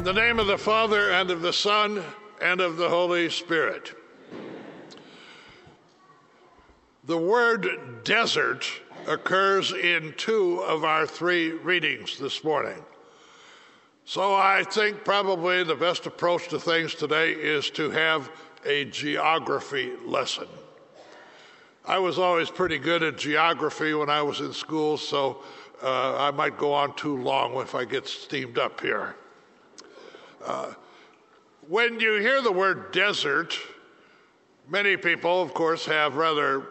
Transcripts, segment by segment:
In the name of the Father, and of the Son, and of the Holy Spirit. The word desert occurs in two of our three readings this morning. So I think probably the best approach to things today is to have a geography lesson. I was always pretty good at geography when I was in school, so uh, I might go on too long if I get steamed up here. Uh, when you hear the word desert, many people, of course, have rather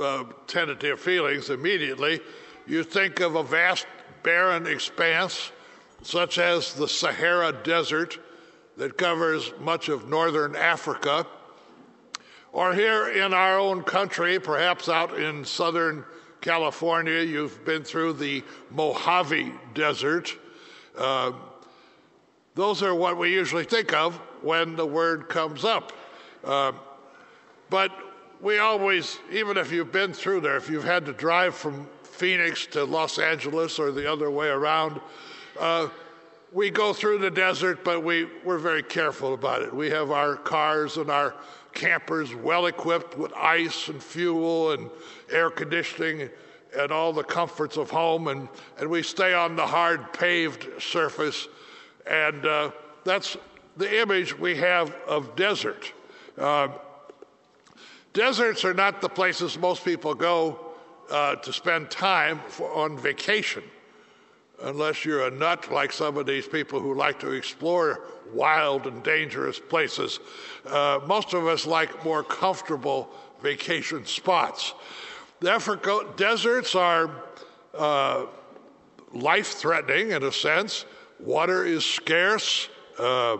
uh, tentative feelings immediately. You think of a vast, barren expanse, such as the Sahara Desert, that covers much of northern Africa. Or here in our own country, perhaps out in southern California, you've been through the Mojave Desert. Uh, those are what we usually think of when the word comes up. Uh, but we always, even if you've been through there, if you've had to drive from Phoenix to Los Angeles or the other way around, uh, we go through the desert, but we, we're very careful about it. We have our cars and our campers well equipped with ice and fuel and air conditioning and all the comforts of home, and, and we stay on the hard paved surface and uh, that's the image we have of desert. Uh, deserts are not the places most people go uh, to spend time for, on vacation, unless you're a nut like some of these people who like to explore wild and dangerous places. Uh, most of us like more comfortable vacation spots. Therefore, deserts are uh, life threatening in a sense. Water is scarce. Uh,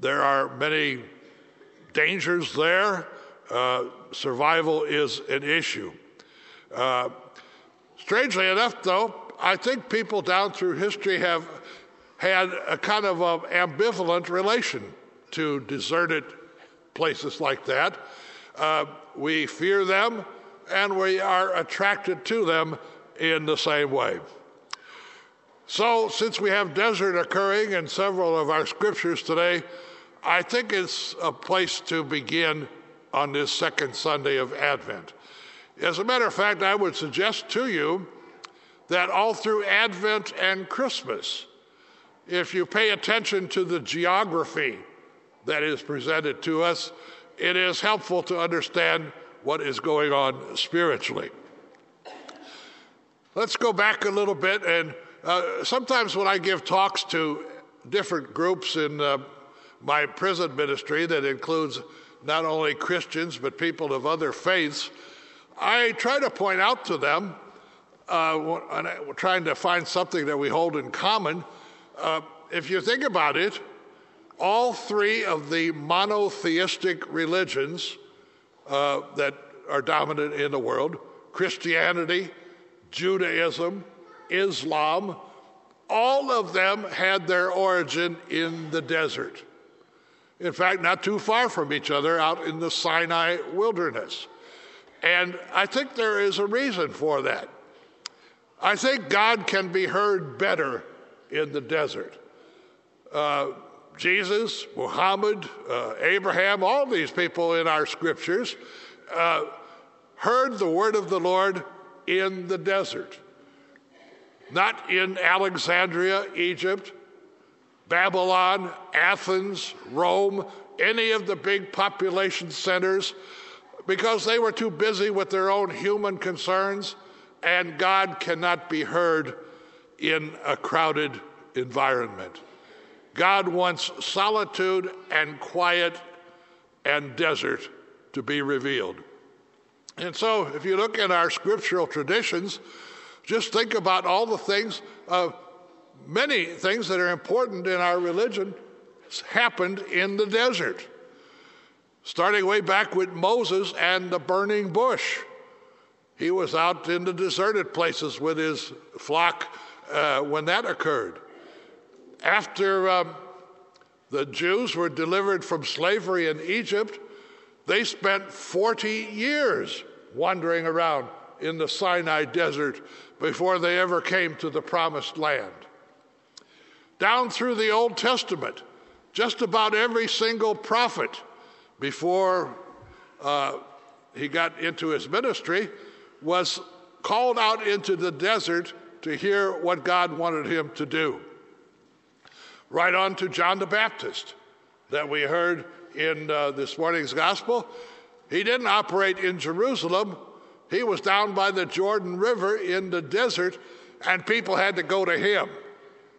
there are many dangers there. Uh, survival is an issue. Uh, strangely enough, though, I think people down through history have had a kind of a ambivalent relation to deserted places like that. Uh, we fear them and we are attracted to them in the same way. So, since we have desert occurring in several of our scriptures today, I think it's a place to begin on this second Sunday of Advent. As a matter of fact, I would suggest to you that all through Advent and Christmas, if you pay attention to the geography that is presented to us, it is helpful to understand what is going on spiritually. Let's go back a little bit and uh, sometimes when I give talks to different groups in uh, my prison ministry that includes not only Christians but people of other faiths, I try to point out to them, uh, trying to find something that we hold in common. Uh, if you think about it, all three of the monotheistic religions uh, that are dominant in the world Christianity, Judaism, Islam, all of them had their origin in the desert. In fact, not too far from each other out in the Sinai wilderness. And I think there is a reason for that. I think God can be heard better in the desert. Uh, Jesus, Muhammad, uh, Abraham, all these people in our scriptures uh, heard the word of the Lord in the desert not in Alexandria, Egypt, Babylon, Athens, Rome, any of the big population centers, because they were too busy with their own human concerns, and God cannot be heard in a crowded environment. God wants solitude and quiet and desert to be revealed. And so, if you look at our scriptural traditions, just think about all the things. Uh, many things that are important in our religion happened in the desert, starting way back with Moses and the burning bush. He was out in the deserted places with his flock uh, when that occurred. After um, the Jews were delivered from slavery in Egypt, they spent 40 years wandering around in the Sinai desert before they ever came to the promised land. Down through the Old Testament, just about every single prophet before uh, he got into his ministry was called out into the desert to hear what God wanted him to do. Right on to John the Baptist that we heard in uh, this morning's gospel. He didn't operate in Jerusalem, he was down by the Jordan River in the desert, and people had to go to him.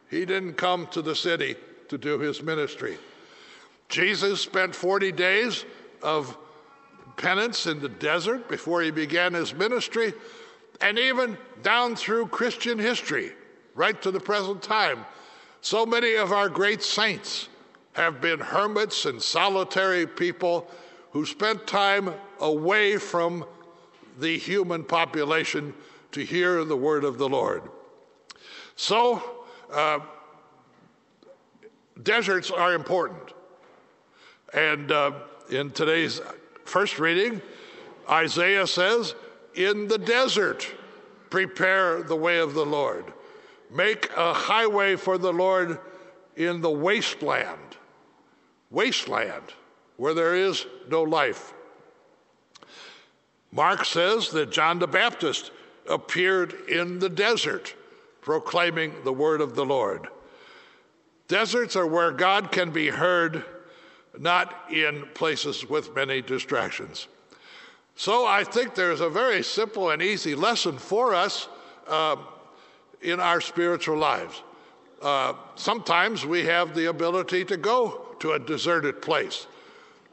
He didn't come to the city to do his ministry. Jesus spent 40 days of penance in the desert before he began his ministry, and even down through Christian history, right to the present time. So many of our great saints have been hermits and solitary people who spent time away from the human population to hear the word of the Lord. So, uh, deserts are important. And uh, in today's first reading, Isaiah says, In the desert, prepare the way of the Lord. Make a highway for the Lord in the wasteland. Wasteland, where there is no life. Mark says that John the Baptist appeared in the desert proclaiming the word of the Lord. Deserts are where God can be heard, not in places with many distractions. So I think there's a very simple and easy lesson for us uh, in our spiritual lives. Uh, sometimes we have the ability to go to a deserted place.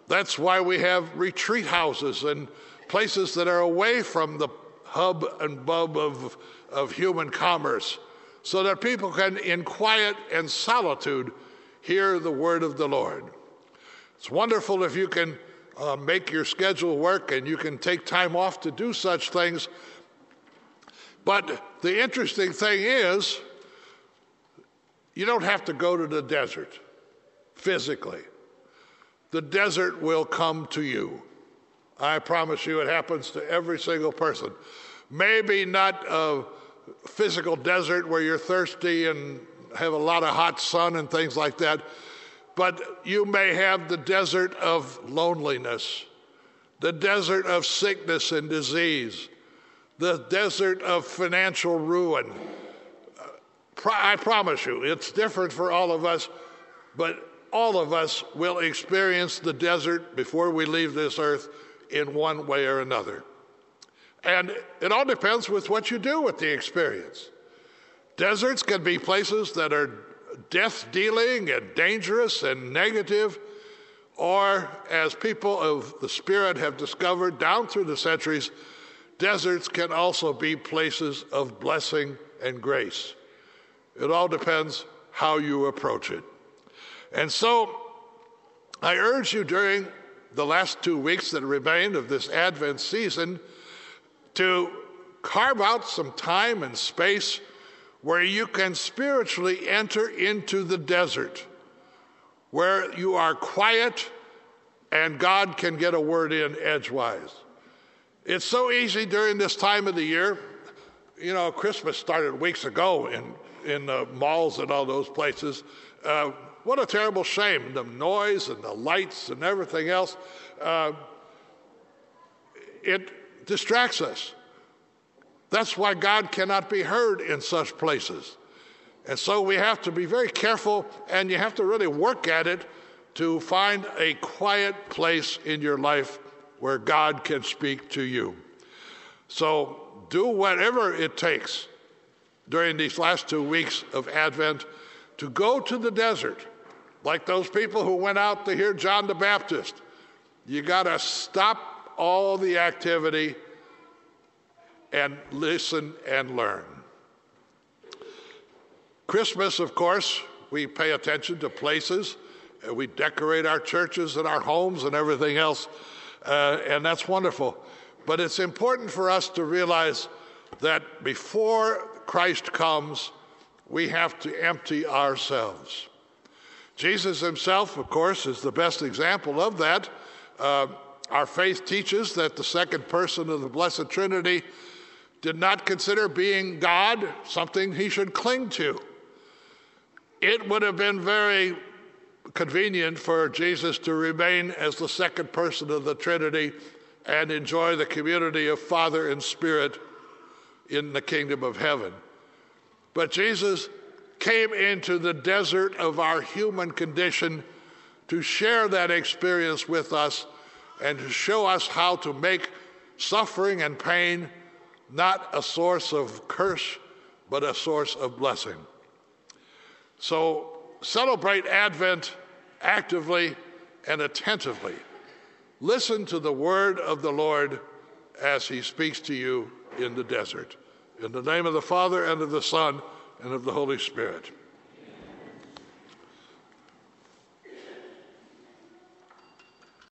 That's why we have retreat houses and places that are away from the hub and bub of, of human commerce, so that people can, in quiet and solitude, hear the word of the Lord. It's wonderful if you can uh, make your schedule work and you can take time off to do such things. But the interesting thing is, you don't have to go to the desert physically. The desert will come to you. I promise you it happens to every single person. Maybe not a physical desert where you're thirsty and have a lot of hot sun and things like that, but you may have the desert of loneliness, the desert of sickness and disease, the desert of financial ruin. I promise you, it's different for all of us, but all of us will experience the desert before we leave this earth in one way or another. And it all depends with what you do with the experience. Deserts can be places that are death dealing and dangerous and negative, or as people of the Spirit have discovered down through the centuries, deserts can also be places of blessing and grace. It all depends how you approach it. And so I urge you during the last two weeks that remain of this Advent season to carve out some time and space where you can spiritually enter into the desert, where you are quiet and God can get a word in edgewise. It's so easy during this time of the year. You know, Christmas started weeks ago in, in the malls and all those places. Uh, what a terrible shame. The noise and the lights and everything else. Uh, it distracts us. That's why God cannot be heard in such places. And so we have to be very careful and you have to really work at it to find a quiet place in your life where God can speak to you. So do whatever it takes during these last two weeks of Advent to go to the desert like those people who went out to hear John the Baptist. You got to stop all the activity and listen and learn. Christmas, of course, we pay attention to places. Uh, we decorate our churches and our homes and everything else, uh, and that's wonderful. But it's important for us to realize that before Christ comes, we have to empty ourselves. Jesus himself, of course, is the best example of that. Uh, our faith teaches that the second person of the Blessed Trinity did not consider being God something he should cling to. It would have been very convenient for Jesus to remain as the second person of the Trinity and enjoy the community of Father and Spirit in the kingdom of heaven. But Jesus came into the desert of our human condition to share that experience with us and to show us how to make suffering and pain not a source of curse, but a source of blessing. So celebrate Advent actively and attentively. Listen to the word of the Lord as he speaks to you in the desert. In the name of the Father, and of the Son, and of the Holy Spirit.